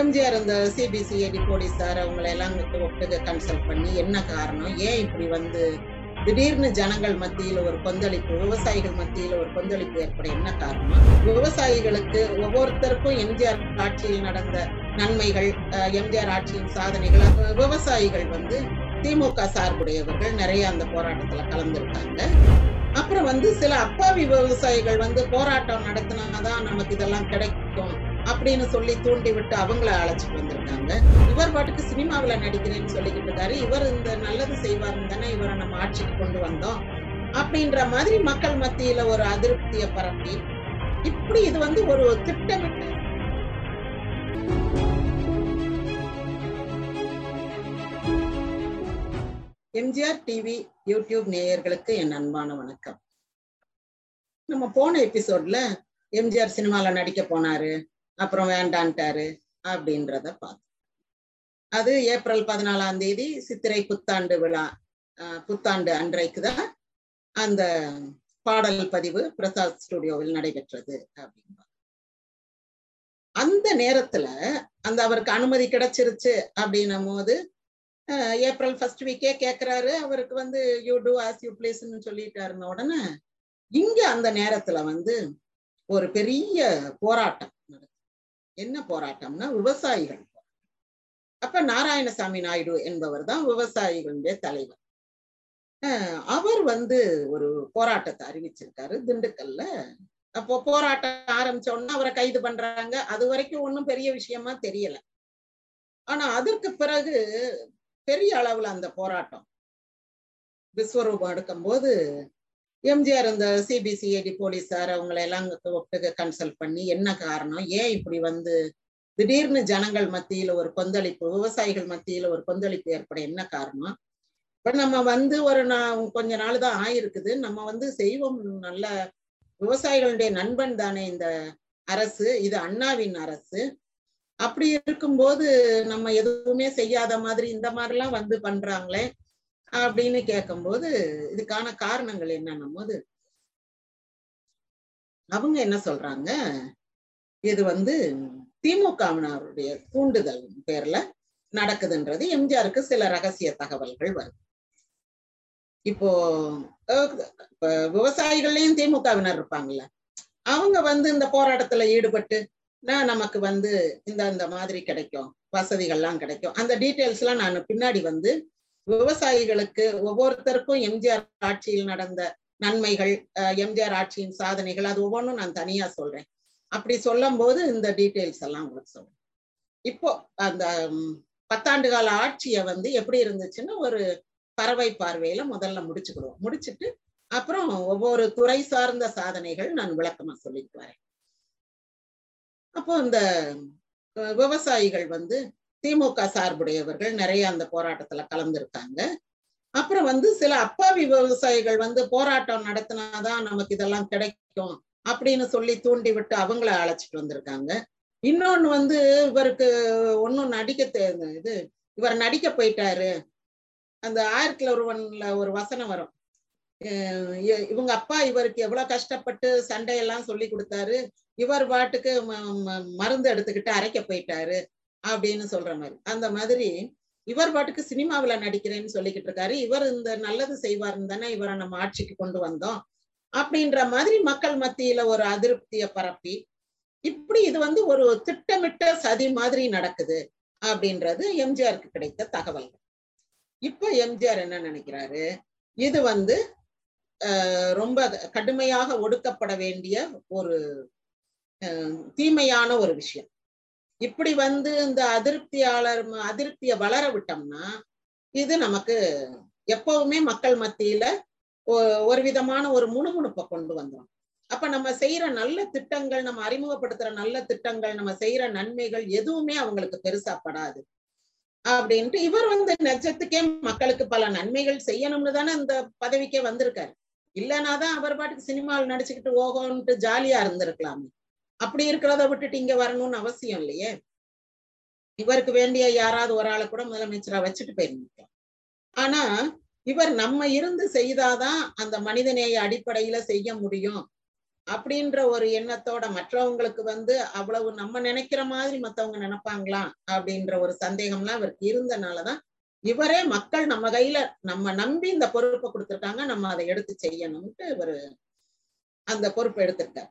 எம்ஜிஆர் இந்த சிபிசிஐடி போலீஸார் அவங்களை எல்லாம் ஒட்டுக கன்சல்ட் பண்ணி என்ன காரணம்? ஏன் இப்படி வந்து திடீர்னு ஜனங்கள் மத்தியில் ஒரு கொந்தளிப்பு விவசாயிகள் மத்தியில் ஒரு கொந்தளிப்பு ஏற்பட என்ன காரணம்? விவசாயிகளுக்கு ஒவ்வொருத்தருக்கும் எம்ஜிஆர் ஆட்சியில் நடந்த நன்மைகள் எம்ஜிஆர் ஆட்சியின் சாதனைகள் விவசாயிகள் வந்து திமுக சார்புடையவர்கள் நிறைய அந்த போராட்டத்துல கலந்துருக்காங்க. அப்புறம் வந்து சில அப்பாவி விவசாயிகள் வந்து போராட்டம் நடத்தினாதான் நமக்கு இதெல்லாம் கிடைக்கும். அப்படின்னு சொல்லி தூண்டி விட்டு அவங்கள அழைச்சிட்டு வந்திருக்காங்க. இவர் பாட்டுக்கு சினிமாவில் நடிக்கிறேன்னு சொல்லிக்கிட்டு இருக்காரு. இவர் இந்த நல்லது செய்வாருன்னு தானே இவரை நம்ம ஆட்சிக்கு கொண்டு வந்தோம். அப்படின்ற மாதிரி மக்கள் மத்தியில ஒரு அதிருப்தியை பரப்பி இப்படி இது வந்து ஒரு திட்டமிட்டு எம்ஜிஆர் டிவி யூடியூப் நேயர்களுக்கு என் அன்பான வணக்கம். நம்ம போன எபிசோட்ல எம்ஜிஆர் சினிமால நடிக்க போனாரு. அப்புறம் வேண்டான்ட்டாரு அப்படின்றத பார்த்தோம் அது ஏப்ரல் பதினாலாம் தேதி சித்திரை புத்தாண்டு விழா புத்தாண்டு அன்றைக்கு தான் அந்த பாடல் பதிவு பிரசாத் ஸ்டுடியோவில் நடைபெற்றது அப்படின்னு அந்த நேரத்துல அந்த அவருக்கு அனுமதி கிடைச்சிருச்சு அப்படின்னும் போது ஏப்ரல் ஃபர்ஸ்ட் வீக்கே கேட்கிறாரு அவருக்கு வந்து யூ டூ ஆஸ் யூ பிளேஸ்ன்னு சொல்லிட்டாருன உடனே. இங்க அந்த நேரத்துல வந்து ஒரு பெரிய போராட்டம். என்ன போராட்டம்னா விவசாயிகள் அப்ப நாராயணசாமி நாயுடு என்பவர் தான் விவசாயிகளுடைய தலைவர். அவர் வந்து ஒரு போராட்டத்தை அறிவிச்சிருக்காரு திண்டுக்கல்ல. அப்போ போராட்டம் ஆரம்பிச்ச உடனே அவரை கைது பண்றாங்க. அது வரைக்கும் ஒன்றும் பெரிய விஷயமா தெரியல. ஆனா அதற்கு பிறகு பெரிய அளவுல அந்த போராட்டம் விஸ்வரூபம் எடுக்கும்போது எம்ஜிஆர் இந்த சிபிசிஐடி போலீஸார் அவங்களை எல்லாம் ஒட்டுக கன்சல்ட் பண்ணி என்ன காரணம்? ஏன் இப்படி வந்து திடீர்னு ஜனங்கள் மத்தியில ஒரு கொந்தளிப்பு விவசாயிகள் மத்தியில ஒரு கொந்தளிப்பு ஏற்பட என்ன காரணம்? இப்ப நம்ம வந்து ஒரு நா- கொஞ்ச நாள் தான் ஆயிருக்குது. நம்ம வந்து செய்வோம். நல்ல விவசாயிகளுடைய நண்பன் தானே இந்த அரசு. இது அண்ணாவின் அரசு. அப்படி இருக்கும்போது நம்ம எதுவுமே செய்யாத மாதிரி இந்த மாதிரிலாம் வந்து பண்றாங்களே. அப்படின்னு கேட்கும்போது இதுக்கான காரணங்கள் என்னன்னும் போது அவங்க என்ன சொல்றாங்க? இது வந்து திமுகவினருடைய தூண்டுதல் பேர்ல நடக்குதுன்றது எம்ஜிஆருக்கு சில ரகசிய தகவல்கள் வருது. இப்போ விவசாயிகள்லயும் திமுகவினர் இருப்பாங்கல்ல அவங்க வந்து இந்த போராட்டத்துல ஈடுபட்டு நான் நமக்கு வந்து இந்த அந்த மாதிரி கிடைக்கும் வசதிகள்லாம் கிடைக்கும். அந்த டீட்டெயில்ஸ் எல்லாம் நான் பின்னாடி வந்து விவசாயிகளுக்கு ஒவ்வொருத்தருக்கும் எம்ஜிஆர் ஆட்சியில் நடந்த நன்மைகள் அஹ், எம்ஜிஆர் ஆட்சியின் சாதனைகள் அது ஒவ்வொன்றும் நான் தனியா சொல்றேன். அப்படி சொல்லும் போது இந்த டீட்டெயில்ஸ் எல்லாம் உங்களுக்கு சொல்றேன். இப்போ அந்த பத்தாண்டு கால ஆட்சியை வந்து எப்படி இருந்துச்சுன்னு ஒரு பறவை பார்வையில முதல்ல முடிச்சுக்கிடுவோம். முடிச்சிட்டு அப்புறம் ஒவ்வொரு துறை சார்ந்த சாதனைகள் நான் விளக்கமா சொல்லிட்டு வரேன். அப்போ இந்த விவசாயிகள் வந்து திமுக சார்புடையவர்கள் நிறைய அந்த போராட்டத்துல கலந்துருக்காங்க. அப்புறம் வந்து சில அப்பாவி விவசாயிகள் வந்து போராட்டம் நடத்தினாதான் நமக்கு இதெல்லாம் கிடைக்கும் அப்படின்னு சொல்லி தூண்டி விட்டு அவங்கள அழைச்சிட்டு வந்திருக்காங்க. இன்னொன்னு வந்து இவருக்கு ஒன்னும் நடிக்க இது இவர் நடிக்க போயிட்டாரு. அந்த ஆயிரத்துல ஒருவன்ல ஒரு வசனம் வரும். இவங்க அப்பா இவருக்கு எவ்வளவு கஷ்டப்பட்டு சண்டையெல்லாம் சொல்லி கொடுத்தாரு. இவர் பாட்டுக்கு ம- ம- மருந்து எடுத்துக்கிட்டு அரைக்க போயிட்டாரு. அப்படின்னு சொல்ற மாதிரி. அந்த மாதிரி இவர் பாட்டுக்கு சினிமாவுல நடிக்கிறேன்னு சொல்லிக்கிட்டு இருக்காரு. இவர் இந்த நல்லது செய்வாருன்னு தானே இவரை நம்ம ஆட்சிக்கு கொண்டு வந்தோம். அப்படின்ற மாதிரி மக்கள் மத்தியில ஒரு அதிருப்தியை பரப்பி இப்படி இது வந்து ஒரு திட்டமிட்ட சதி மாதிரி நடக்குது அப்படின்றது எம்ஜிஆருக்கு கிடைத்த தகவல்கள் இப்ப எம்ஜிஆர் என்ன நினைக்கிறாரு? இது வந்து ரொம்ப கடுமையாக ஒடுக்கப்பட வேண்டிய ஒரு தீமையான ஒரு விஷயம். இப்படி வந்து இந்த அதிருப்தியாளர் அதிருப்தியை வளர விட்டோம்னா இது நமக்கு எப்பவுமே மக்கள் மத்தியில ஒ- ஒரு விதமான ஒரு முணுமுணுப்பை கொண்டு வந்துரும். அப்ப நம்ம செய்யற நல்ல திட்டங்கள் நம்ம அறிமுகப்படுத்துற நல்ல திட்டங்கள் நம்ம செய்யற நன்மைகள் எதுவுமே அவங்களுக்கு பெருசா படாது. அப்படின்ட்டு இவர் வந்து நெஜத்துக்கே மக்களுக்கு பல நன்மைகள் செய்யணும்னு தானே இந்த பதவிக்கே வந்திருக்காரு. இல்லைனாதான் அவர் பாட்டுக்கு சினிமாவில் நடிச்சுக்கிட்டு ஓகோன்ட்டு ஜாலியா இருந்திருக்கலாமே. அப்படி இருக்கிறத விட்டுட்டு இங்க வரணும்னு அவசியம் இல்லையே. இவருக்கு வேண்டிய யாராவது ஒரு ஆளை கூட முதலமைச்சரா வச்சுட்டு போயிருந்தோம் ஆனா இவர் நம்ம இருந்து செய்தாதான் அந்த மனிதநேய அடிப்படையில செய்ய முடியும் அப்படின்ற ஒரு எண்ணத்தோட மற்றவங்களுக்கு வந்து அவ்வளவு நம்ம நினைக்கிற மாதிரி மத்தவங்க நினைப்பாங்களா அப்படின்ற ஒரு சந்தேகம்லாம் இவருக்கு இருந்தனாலதான் இவரே மக்கள் நம்ம கையில நம்ம நம்பி இந்த பொறுப்பை கொடுத்துருக்காங்க. நம்ம அதை எடுத்து செய்யணும்ட்டு இவரு அந்த பொறுப்பை எடுத்திருக்காரு.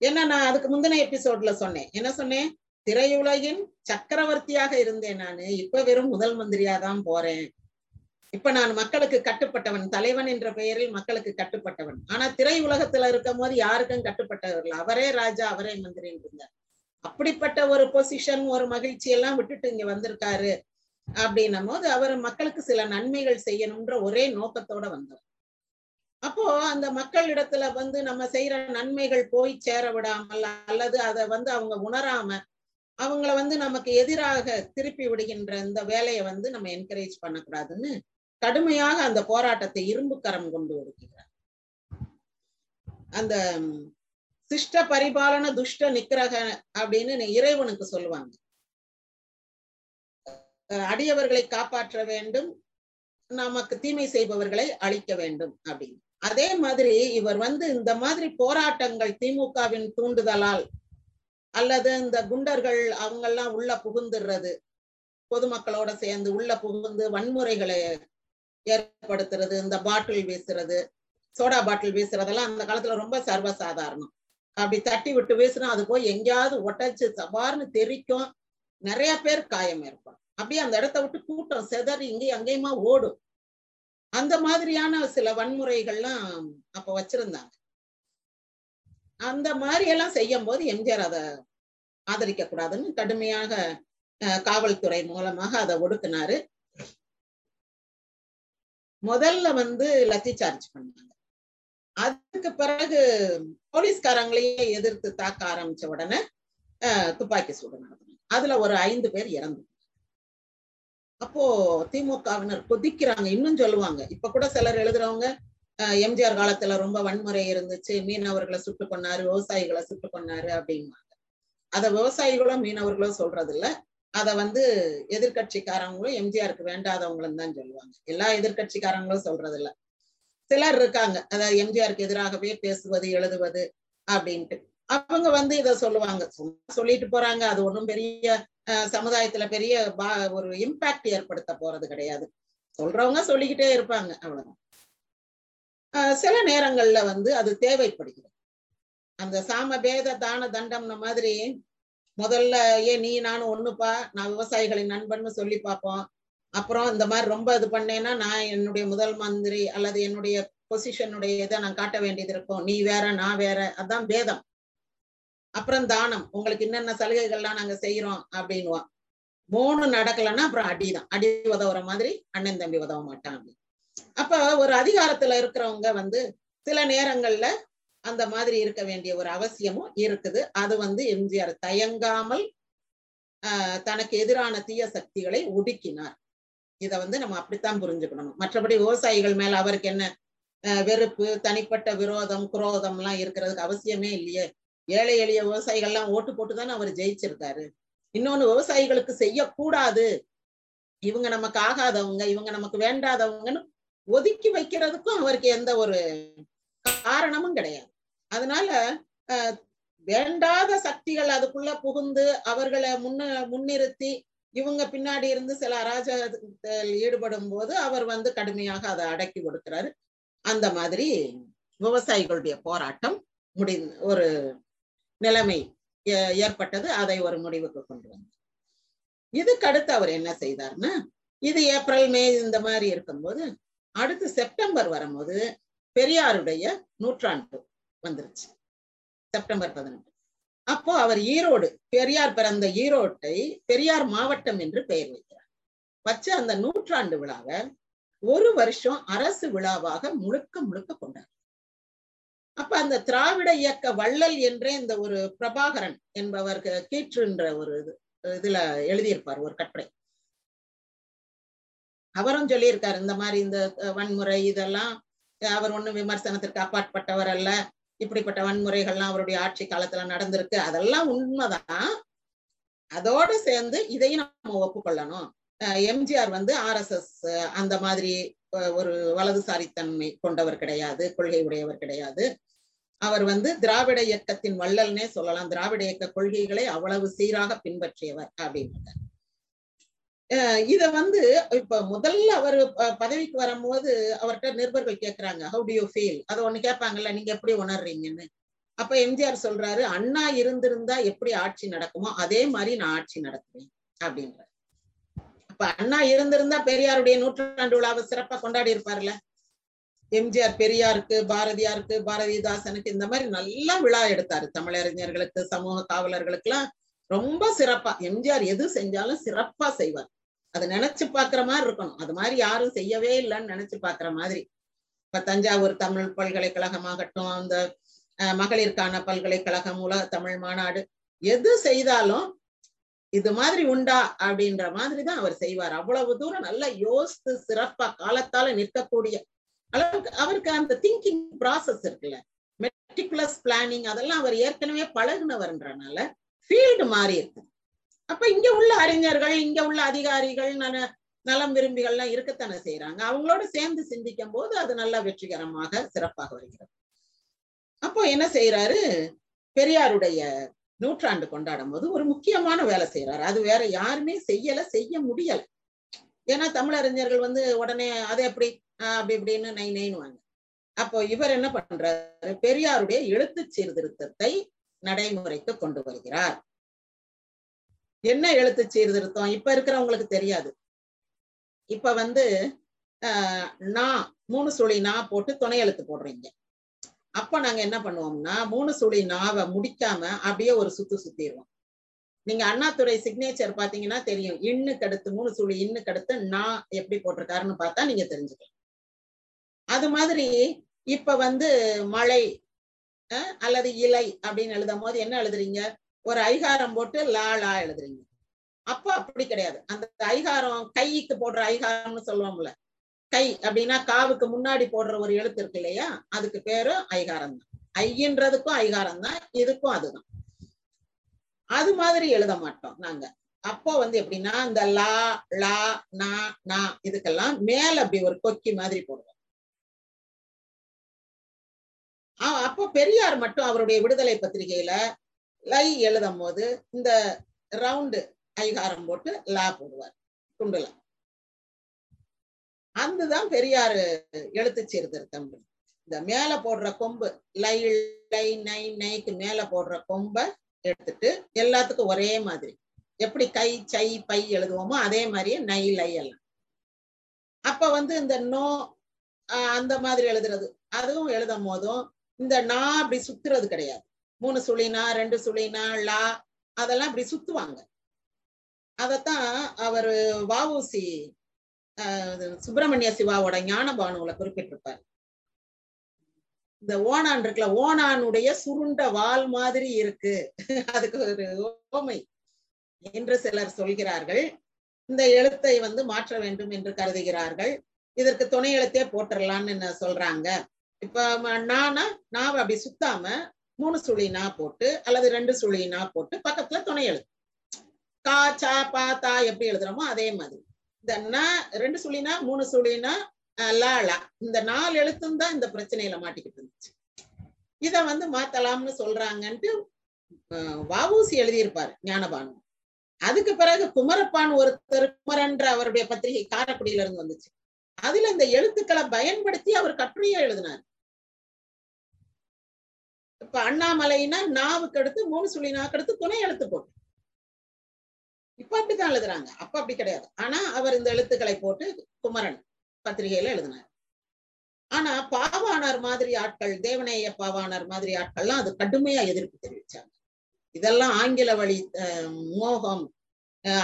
ஏன்னா நான் அதுக்கு முந்தின எபிசோட்ல சொன்னேன். என்ன சொன்னேன்? திரையுலகின் சக்கரவர்த்தியாக இருந்தேன் நானு. இப்ப வெறும் முதல் மந்திரியா தான் போறேன். இப்ப நான் மக்களுக்கு கட்டுப்பட்டவன் தலைவன் என்ற பெயரில் மக்களுக்கு கட்டுப்பட்டவன். ஆனா திரை உலகத்துல இருக்கும் போது யாருக்கும் கட்டுப்பட்டவர்கள் அவரே ராஜா அவரே மந்திரி இருந்தார் அப்படிப்பட்ட ஒரு பொசிஷன் ஒரு மகிழ்ச்சி எல்லாம் விட்டுட்டு இங்க வந்திருக்காரு அப்படின்னும் போது அவர் மக்களுக்கு சில நன்மைகள் செய்யணும்ன்ற ஒரே நோக்கத்தோட வந்தவர் அப்போ அந்த மக்கள் இடத்துல வந்து நம்ம செய்யற நன்மைகள் போய் சேர விடாமல் அல்லது அதை வந்து அவங்க உணராம அவங்கள வந்து நமக்கு எதிராக திருப்பி விடுகின்ற இந்த வேலையை வந்து நம்ம என்கரேஜ் பண்ணக்கூடாதுன்னு கடுமையாக அந்த போராட்டத்தை இரும்பு கரம் கொண்டு ஒடுக்கிறார் அந்த சிஷ்ட பரிபாலன துஷ்ட நிக்கிரக அப்படின்னு இறைவனுக்கு சொல்லுவாங்க. அடியவர்களை காப்பாற்ற வேண்டும் நமக்கு தீமை செய்பவர்களை அழிக்க வேண்டும் அப்படின்னு. அதே மாதிரி இவர் வந்து இந்த மாதிரி போராட்டங்கள் திமுகவின் தூண்டுதலால் அல்லது இந்த குண்டர்கள் அவங்கெல்லாம் உள்ள புகுந்துடுறது பொதுமக்களோட சேர்ந்து உள்ள புகுந்து வன்முறைகளை ஏற்படுத்துறது இந்த பாட்டில் வீசுறது சோடா பாட்டில் வீசுறதெல்லாம் அந்த காலத்துல ரொம்ப சர்வசாதாரணம். அப்படி தட்டி விட்டு வீசுனா அது போய் எங்கேயாவது ஒட்டச்சு சவார்னு தெரிக்கும். நிறைய பேர் காயம் ஏற்படும். அப்படியே அந்த இடத்த விட்டு கூட்டம் செதறி இங்கேயும் அங்கேயுமா ஓடும். அந்த மாதிரியான சில வன்முறைகள்லாம் அப்ப வச்சிருந்தாங்க. அந்த மாதிரி எல்லாம் செய்யும் போது எம்ஜிஆர் அதை ஆதரிக்க கூடாதுன்னு கடுமையாக காவல்துறை மூலமாக அதை ஒடுக்கினாரு. முதல்ல வந்து லத்தி சார்ஜ் பண்ணாங்க. அதுக்கு பிறகு போலீஸ்காரங்களையே எதிர்த்து தாக்க ஆரம்பிச்ச உடனே துப்பாக்கி சூடு நடத்தினாங்க அதுல ஒரு ஐந்து பேர் இறந்து. அப்போ திமுகவினர் கொதிக்கிறாங்க. இன்னும் சொல்லுவாங்க. இப்ப கூட சிலர் எழுதுறவங்க எம்ஜிஆர் காலத்துல ரொம்ப வன்முறை இருந்துச்சு. மீனவர்களை சுட்டு கொண்டாரு விவசாயிகளை சுட்டு கொண்டாரு அப்படின்வாங்க அத விவசாயிகளும் மீனவர்களும் சொல்றது இல்ல அத வந்து எதிர்கட்சிக்காரங்களும் எம்ஜிஆருக்கு வேண்டாதவங்களும் தான் சொல்லுவாங்க. எல்லா எதிர்கட்சிக்காரங்களும் சொல்றது இல்ல சிலர் இருக்காங்க. அதாவது எம்ஜிஆருக்கு எதிராகவே பேசுவது எழுதுவது அப்படின்ட்டு. அவங்க வந்து இத சொல்லுவாங்க. சும்மா சொல்லிட்டு போறாங்க. அது ஒன்றும் பெரிய சமுதாயத்துல பெரிய ஒரு இம்பாக்ட் ஏற்படுத்த போறது கிடையாது. சொல்றவங்க சொல்லிக்கிட்டே இருப்பாங்க. அவ்வளவுதான். சில நேரங்கள்ல வந்து அது தேவைப்படுகிறது. அந்த சாம பேத தான தண்டம்ன மாதிரி முதல்ல ஏன் நீ நானும் ஒண்ணுப்பா. நான் விவசாயிகளின் நண்பன்னு சொல்லி பார்ப்போம். அப்புறம் இந்த மாதிரி ரொம்ப இது பண்ணேன்னா நான் என்னுடைய முதல் மந்திரி அல்லது என்னுடைய பொசிஷனுடைய இதை நான் காட்ட வேண்டியது இருக்கும். நீ வேற நான் வேற. அதான் பேதம். அப்புறம் தானம். உங்களுக்கு என்னென்ன சலுகைகள்லாம் நாங்க செய்யறோம் அப்படின்வான் மூணு நடக்கலைன்னா அப்புறம் அடிதான். அடி உதவுற மாதிரி அண்ணன் தம்பி உதவ மாட்டான் அப்படி. அப்ப ஒரு அதிகாரத்துல இருக்கிறவங்க வந்து சில நேரங்கள்ல அந்த மாதிரி இருக்க வேண்டிய ஒரு அவசியமும் இருக்குது. அது வந்து எம்ஜிஆர் தயங்காமல் ஆஹ் தனக்கு எதிரான தீய சக்திகளை ஒடுக்கினார். இதை வந்து நம்ம அப்படித்தான் புரிஞ்சுக்கணும். மற்றபடி விவசாயிகள் மேல அவருக்கு என்ன வெறுப்பு தனிப்பட்ட விரோதம் குரோதம் எல்லாம் இருக்கிறதுக்கு அவசியமே இல்லையே. ஏழை எளிய விவசாயிகள்லாம் ஓட்டு போட்டு தானே அவர் ஜெயிச்சிருக்காரு. இன்னொன்னு விவசாயிகளுக்கு செய்யக்கூடாது. இவங்க நமக்கு ஆகாதவங்க இவங்க நமக்கு வேண்டாதவங்கன்னு ஒதுக்கி வைக்கிறதுக்கும் அவருக்கு எந்த ஒரு காரணமும் கிடையாது. அதனால வேண்டாத சக்திகள் அதுக்குள்ள புகுந்து அவர்களை முன்ன முன்னிறுத்தி இவங்க பின்னாடி இருந்து சில அராஜகத்தில் ஈடுபடும் போது அவர் வந்து கடுமையாக அதை அடக்கி கொடுக்கிறாரு. அந்த மாதிரி விவசாயிகளுடைய போராட்டம் முடி ஒரு நிலைமை ஏற்பட்டது அதை ஒரு முடிவுக்கு கொண்டு வந்தார். இதுக்கு அடுத்து அவர் என்ன செய்தார்னா இது ஏப்ரல் மே இந்த மாதிரி இருக்கும்போது அடுத்து செப்டம்பர் வரும்போது பெரியாருடைய நூற்றாண்டு வந்துருச்சு. செப்டம்பர் பதினெட்டு. அப்போ அவர் ஈரோடு பெரியார் பிறந்த ஈரோட்டை பெரியார் மாவட்டம் என்று பெயர் வைக்கிறார். வச்சு அந்த நூற்றாண்டு விழாவை ஒரு வருஷம் அரசு விழாவாக முழுக்க முழுக்க கொண்டார். அப்ப அந்த திராவிட இயக்க வள்ளல் என்றே இந்த ஒரு பிரபாகரன் என்பவர் கீற்றுன்ற ஒரு இது இதுல எழுதியிருப்பார் ஒரு கட்டுரை. அவரும் சொல்லியிருக்காரு இந்த மாதிரி இந்த வன்முறை இதெல்லாம் அவர் ஒண்ணும் விமர்சனத்திற்கு அப்பாற்பட்டவர் அல்ல. இப்படிப்பட்ட வன்முறைகள்லாம் அவருடைய ஆட்சி காலத்துல நடந்திருக்கு. அதெல்லாம் உண்மைதான். அதோட சேர்ந்து இதையும் நம்ம ஒப்புக்கொள்ளணும். எம்ஜிஆர் வந்து ஆர் எஸ் எஸ் அந்த மாதிரி ஒரு வலதுசாரித்தன்மை கொண்டவர் கிடையாது கொள்கை உடையவர் கிடையாது. அவர் வந்து திராவிட இயக்கத்தின் வள்ளல்னே சொல்லலாம். திராவிட இயக்க கொள்கைகளை அவ்வளவு சீராக பின்பற்றியவர் அப்படின்றார். இத வந்து இப்ப முதல்ல அவர் பதவிக்கு வரும்போது அவர்கிட்ட நிருபர்கள் கேக்குறாங்க ஹவு டு யூ ஃபீல் அதை ஒண்ணு கேட்பாங்கல்ல நீங்க எப்படி உணர்றீங்கன்னு? அப்ப எம்ஜிஆர் சொல்றாரு அண்ணா இருந்திருந்தா எப்படி ஆட்சி நடக்குமோ அதே மாதிரி நான் ஆட்சி நடத்துவேன் அப்படின்றார். அப்ப அண்ணா இருந்திருந்தா பெரியாருடைய நூற்றாண்டு விழாவை சிறப்பா கொண்டாடி இருப்பார்ல. எம்ஜிஆர் பெரியாருக்கு பாரதியாருக்கு பாரதிதாசனுக்கு இந்த மாதிரி நல்லா விழா எடுத்தாரு. தமிழறிஞர்களுக்கு சமூக காவலர்களுக்கு எல்லாம் ரொம்ப சிறப்பா. எம்ஜிஆர் எது செஞ்சாலும் சிறப்பா செய்வார். அதை நினைச்சு பாக்குற மாதிரி இருக்கணும். அது மாதிரி யாரும் செய்யவே இல்லைன்னு நினைச்சு பாக்குற மாதிரி. இப்ப தஞ்சாவூர் தமிழ் பல்கலைக்கழகமாகட்டும் அந்த மகளிருக்கான பல்கலைக்கழகம் உலக தமிழ் மாநாடு எது செய்தாலும் இது மாதிரி உண்டா அப்படின்ற மாதிரிதான் அவர் செய்வார். அவ்வளவு தூரம் நல்லா யோசித்து சிறப்பா காலத்தால நிற்கக்கூடிய அளவுக்கு அவருக்கு அந்த திங்கிங் ப்ராசஸ் இருக்குல்ல. மெட்டிகுலஸ் பிளானிங் அதெல்லாம் அவர் ஏற்கனவே பழகுனவர்ன்றனால ஃபீல்டு மாறி இருக்கு. அப்ப இங்க உள்ள அறிஞர்கள் இங்க உள்ள அதிகாரிகள் நல நலம் விரும்பிகள்லாம் இருக்கத்தானே செய்யறாங்க அவங்களோட சேர்ந்து சிந்திக்கும் போது அது நல்லா வெற்றிகரமாக சிறப்பாக வருகிறது. அப்போ என்ன செய்யறாரு பெரியாருடைய நூற்றாண்டு கொண்டாடும் போது ஒரு முக்கியமான வேலை செய்யறாரு அது வேற யாருமே செய்யல செய்ய முடியல. ஏன்னா தமிழறிஞர்கள் வந்து உடனே அது எப்படி? அப்படி இப்படின்னு நை நைனுவாங்க அப்போ இவர் என்ன பண்றாரு? பெரியாருடைய எழுத்து சீர்திருத்தத்தை நடைமுறைக்கு கொண்டு வருகிறார். என்ன எழுத்து சீர்திருத்தம்? இப்ப இருக்கிறவங்களுக்கு தெரியாது. இப்ப வந்து ஆஹ் நான் மூணு சுழி நா போட்டு துணை எழுத்து போடுறீங்க. அப்ப நாங்க என்ன பண்ணுவோம்னா மூணு சுழி நாவை முடிக்காம அப்படியே ஒரு சுத்து சுத்திடுவோம். நீங்க அண்ணாதுரை சிக்னேச்சர் பாத்தீங்கன்னா தெரியும். இன்னுக்கு அடுத்து மூணு சுழி இன்னு அடுத்து நான் எப்படி போட்டிருக்காருன்னு பார்த்தா நீங்க தெரிஞ்சுக்கலாம். அது மாதிரி இப்ப வந்து மழை அல்லது இலை அப்படின்னு எழுதும் போது என்ன எழுதுறீங்க? ஒரு ஐகாரம் போட்டு லாலா எழுதுறீங்க. அப்ப அப்படி கிடையாது. அந்த ஐகாரம் கைக்கு போடுற ஐகாரம்னு சொல்லுவோம்ல. கை அப்படின்னா காவுக்கு முன்னாடி போடுற ஒரு எழுத்து இருக்கு இல்லையா? அதுக்கு பேரு ஐகாரம் தான் ஐன்றதுக்கும் ஐகாரம் தான் இதுக்கும் அதுதான். அது மாதிரி எழுத மாட்டோம் நாங்க. அப்போ வந்து எப்படின்னா இந்த லா லா நா நா இதுக்கெல்லாம் மேல அப்படி ஒரு கொக்கி மாதிரி போடுவோம். அப்போ பெரியார் மட்டும் அவருடைய விடுதலை பத்திரிகையில லை எழுதும் போது இந்த ரவுண்டு ஐகாரம் போட்டு லா போடுவார். குண்டுலாம் அதுதான் பெரியார் எழுத்து சீர்திருத்தம். இந்த மேல போடுற கொம்பு லை லை நை நைக்கு மேல போடுற கொம்ப எடுத்துட்டு எல்லாத்துக்கும் ஒரே மாதிரி. எப்படி கை சை பை எழுதுவோமோ அதே மாதிரியே நை லை எல்லாம். அப்ப வந்து இந்த நோ அந்த மாதிரி எழுதுறது. அதுவும் எழுதும் போதும் இந்த நா அப்படி சுத்துறது கிடையாது. மூணு சுழினா ரெண்டு சுழினா லா அதெல்லாம் இப்படி சுத்துவாங்க. அதத்தான் அவர் வாவூசி சுப்பிரமணிய சிவாவோட ஞானபானுல குறிப்பிட்டிருப்பார். இந்த ஓணான் இருக்குல்ல ஓணானுடைய சுருண்ட வால் மாதிரி இருக்கு. அதுக்கு ஒரு ஓமை என்று சிலர் சொல்கிறார்கள். இந்த எழுத்தை வந்து மாற்ற வேண்டும் என்று கருதுகிறார்கள். இதற்கு துணை எழுத்தே போட்டுடலான்னு சொல்றாங்க. இப்ப நானா நான் அப்படி சுத்தாம மூணு சுழி நா போட்டு அல்லது ரெண்டு சுழி நா போட்டு பக்கத்துல துணை எழுத்து. கா சா பா தா எப்படி எழுதுறோமோ அதே மாதிரி. இந்த ந ரெண்டு சுழினா மூணு சுழினா லாலா இந்த நாலு எழுத்தும் தான் இந்த பிரச்சனையில மாட்டிக்கிட்டு இருந்துச்சு. இத வந்து மாத்தலாம்னு சொல்றாங்கன்ட்டு வவுசி எழுதியிருப்பாரு ஞானபானு. அதுக்கு பிறகு குமரப்பான் ஒருத்தர் குமரன்ற அவருடைய பத்திரிகை காரக்குடியில இருந்து வந்துச்சு. அதுல இந்த எழுத்துக்களை பயன்படுத்தி அவர் கட்டுரையை எழுதினார். இப்ப அண்ணாமலைனா நாவுக்கு அடுத்து மூணு சுழி அடுத்து துணை எழுத்து போட்டு. இப்ப அப்படித்தான் எழுதுறாங்க. அப்ப அப்படி கிடையாது. ஆனா அவர் இந்த எழுத்துக்களை போட்டு குமரன் பத்திரிகையில எழுதினார். ஆனா பாவானார் மாதிரி ஆட்கள் தேவநேய பாவானார் மாதிரி ஆட்கள்லாம் அது கடுமையா எதிர்ப்பு தெரிவிச்சாங்க. இதெல்லாம் ஆங்கில வழி மோகம்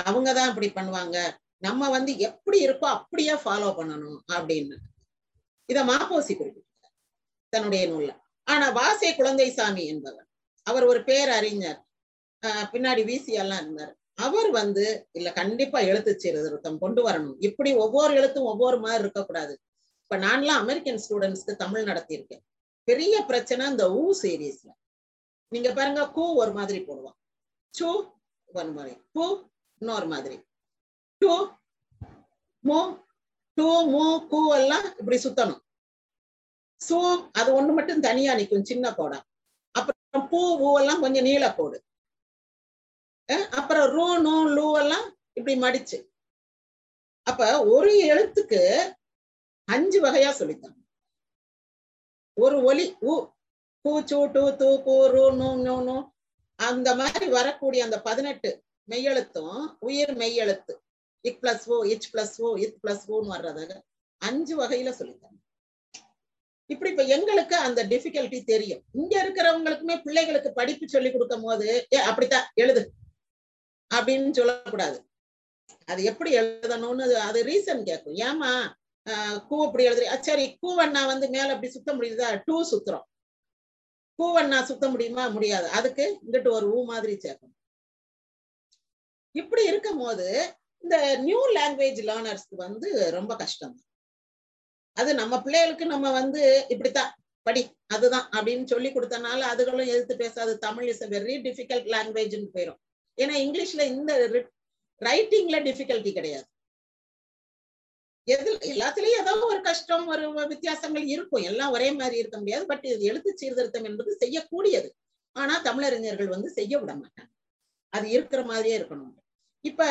அவங்கதான் இப்படி பண்ணுவாங்க. நம்ம வந்து எப்படி இருக்கோ அப்படியே ஃபாலோ பண்ணணும் அப்படின்னு. இத மாப்போசி குறிப்பிட்டார் தன்னுடைய நூல்ல. ஆனா வாசே குழந்தைசாமி என்பவர். அவர் ஒரு பேரறிஞர். பின்னாடி வீசி எல்லாம் இருந்தார். அவர் வந்து இல்ல கண்டிப்பா எழுத்து சீர்திருத்தம் கொண்டு வரணும். இப்படி ஒவ்வொரு எழுத்தும் ஒவ்வொரு மாதிரி இருக்கக்கூடாது. இப்ப நான்லாம் அமெரிக்கன் ஸ்டூடெண்ட்ஸ்க்கு தமிழ் நடத்தியிருக்கேன். பெரிய பிரச்சனை இந்த ஊ சீரீஸ்ல நீங்க பாருங்க கூ ஒரு மாதிரி போடுவான். சூ ஒரு மாதிரி. பூ இன்னொரு மாதிரி. டூ மூ டூ மூ கூ எல்லாம் இப்படி சுத்தணும். சூ அது ஒண்ணு மட்டும் தனியா நிக்கும் சின்ன கோடா. அப்புறம் பூ ஊ எல்லாம் கொஞ்சம் நீள கோடு. அப்புறம் ரூ நூ லூ எல்லாம் இப்படி மடிச்சு. அப்ப ஒரு எழுத்துக்கு அஞ்சு வகையா சொல்லித்தாங்க. ஒரு ஒலி ஊ பூ சூ டூ தூ பூ ரூ நூ நூ நூ. அந்த மாதிரி வரக்கூடிய அந்த பதினெட்டு மெய்யெழுத்தும் உயிர் மெய்யெழுத்து. இக் பிளஸ் ஓ இச் பிளஸ் ஓ இத் பிளஸ் ஓன்னு வர்றதாக அஞ்சு வகையில சொல்லித்தாங்க. இப்படி இப்ப எங்களுக்கு அந்த டிஃபிகல்ட்டி தெரியும். இங்க இருக்கிறவங்களுக்குமே பிள்ளைகளுக்கு படிப்பு சொல்லி கொடுக்கும் போது ஏ அப்படித்தான் எழுது. அப்படின்னு சொல்லக்கூடாது. அது எப்படி எழுதணும்னு அது- அது ரீசன் கேட்கும் ஏமா கூ அப்படி எழுதுறியா சரி கூவண்ணா வந்து மேல அப்படி சுத்த முடியுதா? டூ சுத்துறோம். கூவண்ணா சுத்த முடியுமா? முடியாது. அதுக்கு இங்கிட்டு ஒரு ஊ மாதிரி சேர்க்கணும். இப்படி இருக்கும் போது இந்த நியூ லாங்குவேஜ் லேர்னர்ஸ்க்கு வந்து ரொம்ப கஷ்டம். அது நம்ம பிள்ளைகளுக்கு நம்ம வந்து இப்படித்தான் படி அதுதான் அப்படின்னு சொல்லி கொடுத்தனால அதுகளும் எதிர்த்து பேசாது தமிழ் இஸ் வெரி டிஃபிகல்ட் லாங்குவேஜ்னு போயிடும் ஏன்னா இங்கிலீஷ்ல இந்த ரைட்டிங்ல டிஃபிகல்ட்டி கிடையாது. எதில் எல்லாத்துலயும் ஏதோ ஒரு கஷ்டம் ஒரு வித்தியாசங்கள் இருக்கும். எல்லாம் ஒரே மாதிரி இருக்க முடியாது. பட் இது எழுத்து சீர்திருத்தம் என்பது செய்யக்கூடியது. ஆனா தமிழறிஞர்கள் வந்து செய்ய விட மாட்டாங்க. அது இருக்கிற மாதிரியே இருக்கணும். இப்ப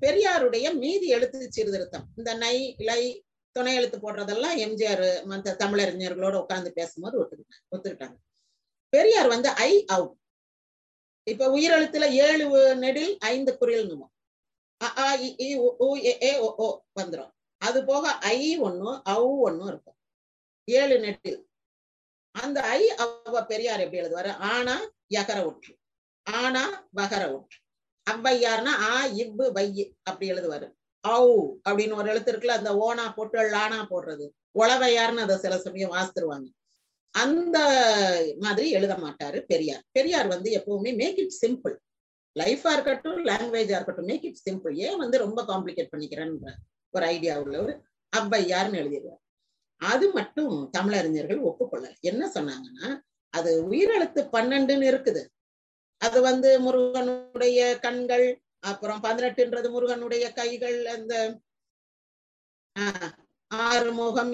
பெரியாருடைய மீதி எழுத்து சீர்திருத்தம் இந்த நை இலை துணை எழுத்து போடுறதெல்லாம் எம்ஜிஆர் மற்ற தமிழறிஞர்களோட உட்கார்ந்து பேசும்போது ஒத்துக்கிட்டாங்க. ஒத்துக்கிட்டாங்க. பெரியார் வந்து ஐ அவுட் இப்ப உயிரெழுத்துல ஏழு நெடில் ஐந்து குறில் அ வந்துடும் இ உ ஏ ஓ வந்துரும். அது போக ஐ ஒண்ணு அவு ஒண்ணும் இருக்கும். ஏழு நெட்டில் அந்த ஐ அவ பெரியார் எப்படி எழுதுவாரு? ஆனா யகர ஒற்று ஆனா வகர ஒற்று அவ்வையார்னா ஆ இவ்வு வையு அப்படி எழுதுவாரு. அவு அப்படின்னு ஒரு எழுத்து இருக்குல்ல அந்த ஓனா போட்டு லானா போடுறது. உளவையார்னு அதை சில சமயம் வாசித்துருவாங்க. அந்த மாதிரி எழுத மாட்டாரு பெரியார். பெரியார் வந்து எப்பவுமே மேக் இட் சிம்பிள் லைஃபா இருக்கட்டும் லாங்குவேஜா இருக்கட்டும் மேக் இட் சிம்பிள் ஏன் வந்து ரொம்ப காம்ப்ளிகேட் பண்ணிக்கிறேன்ற ஒரு ஐடியா உள்ளவர் அவ்வையார்னு எழுதிடுவார். அது மட்டும் தமிழறிஞர்கள் ஒப்புக்கொள்ளல. என்ன சொன்னாங்கன்னா அது உயிரெழுத்து பன்னெண்டுன்னு இருக்குது. அது வந்து முருகனுடைய கண்கள் அப்புறம் பதினெட்டுன்றது முருகனுடைய கைகள் அந்த ஆஹ் ஆறு முகம்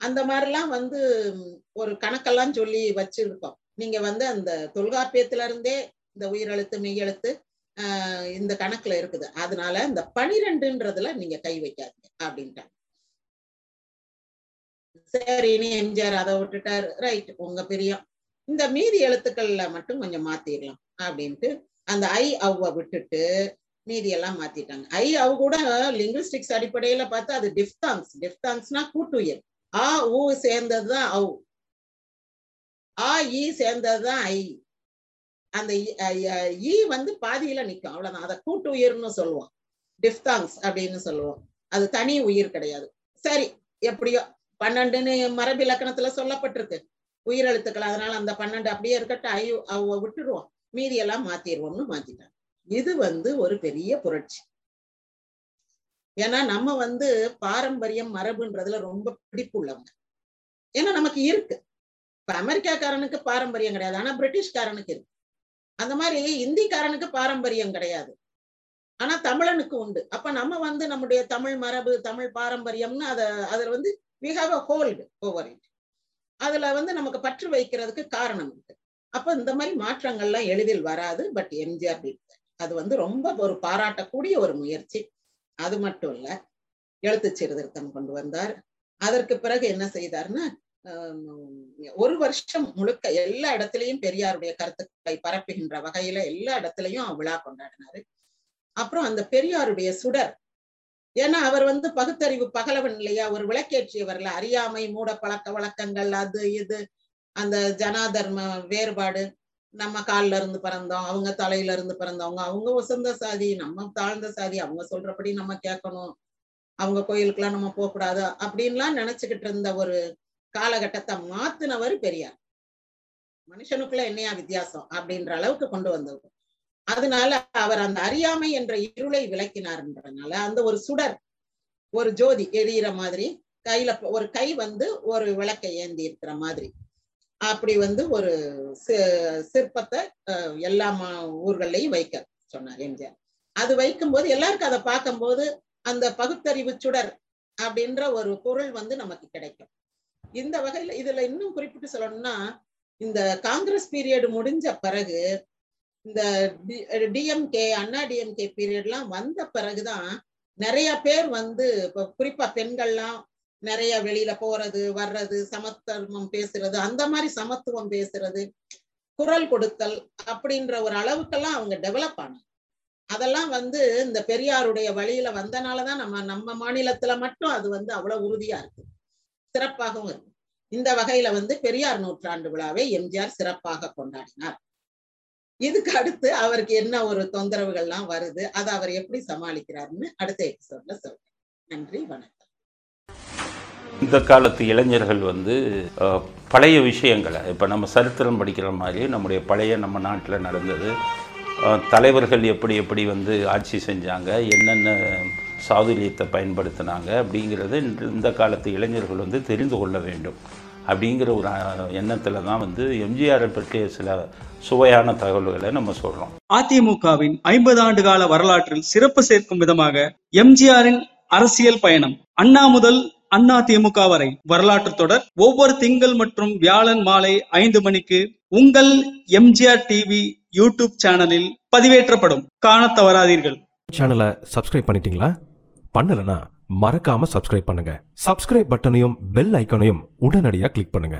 அந்த மாதிரிலாம் வந்து ஒரு கணக்கெல்லாம் சொல்லி வச்சிருக்கோம். நீங்க வந்து அந்த தொல்காப்பியத்துல இருந்தே இந்த உயிரெழுத்து மெய்யெழுத்து ஆஹ் இந்த கணக்குல இருக்குது. அதனால இந்த பனிரெண்டுன்றதுல நீங்க கை வைக்காதீங்க அப்படின்ட்டாங்க. சரி நீ எம்ஜிஆர் அதை விட்டுட்டாரு. ரைட் உங்க பிரியம். இந்த மீதி எழுத்துக்கள்ல மட்டும் கொஞ்சம் மாத்திடலாம் அப்படின்ட்டு அந்த ஐ அவ்வ விட்டுட்டு மீதி எல்லாம் மாத்திட்டாங்க. ஐ அவ கூட லிங்குவிஸ்டிக்ஸ் அடிப்படையில பார்த்தா அது டிஃப்தாங்ஸ் டிஃப்தாங்ஸ்னா கூட்டுயிர் ஆ ஊ சேர்ந்ததுதான் ஔ. ஆ ஈ சேர்ந்ததுதான் ஐ. அந்த ஈ வந்து பாதியில நிக்கும் அவ்வளவுதான். அதை கூட்டு உயிர்னு சொல்லுவோம். டிஃப்தாங்ஸ் அப்படின்னு சொல்லுவோம். அது தனி உயிர் கிடையாது. சரி எப்படியோ பன்னெண்டுன்னு மரபு இலக்கணத்துல சொல்லப்பட்டிருக்கு. உயிரெழுத்துக்கள் அதனால அந்த பன்னெண்டு அப்படியே இருக்கட்டும் ஐ அவ விட்டுருவோம். மீதி எல்லாம் மாத்திடுவோம்னு மாத்திட்டாங்க. இது வந்து ஒரு பெரிய புரட்சி. ஏன்னா நம்ம வந்து பாரம்பரியம் மரபுன்றதுல ரொம்ப பிடிப்பு உள்ளவங்க ஏன்னா நமக்கு இருக்கு. இப்ப அமெரிக்காக்காரனுக்கு பாரம்பரியம் கிடையாது. ஆனா பிரிட்டிஷ்காரனுக்கு இருக்கு. அந்த மாதிரி இந்திக்காரனுக்கு பாரம்பரியம் கிடையாது. ஆனா தமிழனுக்கு உண்டு. அப்ப நம்ம வந்து நம்முடைய தமிழ் மரபு தமிழ் பாரம்பரியம்னு அத அதுல வந்து we have a hold over it அதுல வந்து நமக்கு பற்று வைக்கிறதுக்கு காரணம் இருக்கு. அப்ப இந்த மாதிரி மாற்றங்கள்லாம் எளிதில் வராது. பட் எம்ஜிஆர் அது வந்து ரொம்ப ஒரு பாராட்டக்கூடிய ஒரு முயற்சி. அது மட்டும் இல்ல எழுத்து சீர்திருத்தம் கொண்டு வந்தார். அதற்கு பிறகு என்ன செய்தார்னா ஆஹ் ஒரு வருஷம் முழுக்க எல்லா இடத்துலயும் பெரியாருடைய கருத்துக்களை பரப்புகின்ற வகையில எல்லா இடத்துலயும் விழா கொண்டாடினாரு. அப்புறம் அந்த பெரியாருடைய சுடர் ஏன்னா அவர் வந்து பகுத்தறிவு பகலவன் இல்லையா? ஒரு விளக்கேற்றியவர்ல அறியாமை மூட பழக்க வழக்கங்கள் அது இது அந்த ஜனாதர்ம வேறுபாடு நம்ம கால்ல இருந்து பிறந்தோம் அவங்க தலையில இருந்து பிறந்தவங்க அவங்க உசந்த சாதி நம்ம தாழ்ந்த சாதி அவங்க சொல்றபடி நம்ம கேட்கணும். அவங்க கோயிலுக்குலாம் நம்ம போகக்கூடாது அப்படின்லாம் நினைச்சுக்கிட்டு இருந்த ஒரு காலகட்டத்தை மாத்தினவர் பெரியார். மனுஷனுக்குள்ள என்னையா வித்தியாசம் அப்படின்ற அளவுக்கு கொண்டு வந்தது அதனால அவர் அந்த அறியாமை என்ற இருளை விளக்கினார்ன்றனால அந்த ஒரு சுடர் ஒரு ஜோதி எரியிற மாதிரி கையில ஒரு கை வந்து ஒரு விளக்கை ஏந்தி இருக்கிற மாதிரி. அப்படி வந்து ஒரு சிற்பத்தை அஹ், எல்லா மா- வைக்க சொன்னார் எம்ஜிஆர். அது வைக்கும்போது எல்லாருக்கும் அதை பார்க்கும்போது அந்த பகுத்தறிவு சுடர் அப்படின்ற ஒரு பொருள் வந்து நமக்கு கிடைக்கும். இந்த வகையில இதுல இன்னும் குறிப்பிட்டு சொல்லணும்னா இந்த காங்கிரஸ் பீரியட் முடிஞ்ச பிறகு இந்த டிஎம்கே அண்ணா டிஎம்கே பீரியட்லாம் வந்த பிறகுதான் நிறைய பேர் வந்து இப்ப குறிப்பா பெண்கள்லாம் நிறைய வெளியில போறது வர்றது சமத்துவம் பேசுறது அந்த மாதிரி சமத்துவம் பேசுறது குரல் கொடுத்தல் அப்படின்ற ஒரு அளவுக்கெல்லாம் அவங்க டெவலப் ஆனாங்க அதெல்லாம் வந்து இந்த பெரியாருடைய வழியில வந்தனாலதான் நம்ம நம்ம மாநிலத்துல மட்டும் அது வந்து அவ்வளவு உறுதியா இருக்கு. சிறப்பாகவும் இருக்கு. இந்த வகையில வந்து பெரியார் நூற்றாண்டு விழாவை எம்ஜிஆர் சிறப்பாக கொண்டாடினார். இதுக்கு அடுத்து அவருக்கு என்ன ஒரு தொந்தரவுகள்லாம் வருது அதை அவர் எப்படி சமாளிக்கிறாருன்னு அடுத்த எபிசோட்ல சொல்றேன். நன்றி வணக்கம். இந்த காலத்து இளைஞர்கள் வந்து பழைய விஷயங்களை இப்போ நம்ம சரித்திரம் படிக்கிற மாதிரி நம்முடைய பழைய நம்ம நாட்டில் நடந்தது. தலைவர்கள் எப்படி எப்படி வந்து ஆட்சி செஞ்சாங்க என்னென்ன சாதுரியத்தை பயன்படுத்தினாங்க அப்படிங்கிறத இந்த- இந்த காலத்து இளைஞர்கள் வந்து தெரிந்து கொள்ள வேண்டும். அப்படிங்கிற ஒரு எண்ணத்தில் தான் வந்து எம்ஜிஆரை பற்றிய சில சுவையான தகவல்களை நம்ம சொல்கிறோம் அதிமுகவின் ஐம்பது ஆண்டு கால வரலாற்றில் சிறப்பு சேர்க்கும் விதமாக எம்ஜிஆரின் அரசியல் பயணம் அண்ணா முதல் அண்ணா திமுக வரை வரலாற்று தொடர். ஒவ்வொரு திங்கள் மற்றும் வியாழன் மாலை ஐந்து மணிக்கு உங்கள் எம்ஜிஆர் டிவி யூடியூப் சேனலில் பதிவேற்றப்படும். காண தவறாதீர்கள். சேனலை சப்ஸ்கிரைப் பண்ணிட்டீங்களா? பண்ணலனா மறக்காம சப்ஸ்கிரைப் பண்ணுங்க. சப்ஸ்கிரைப் பட்டனையும் பெல் ஐக்கனையும் உடனடியாக கிளிக் பண்ணுங்க.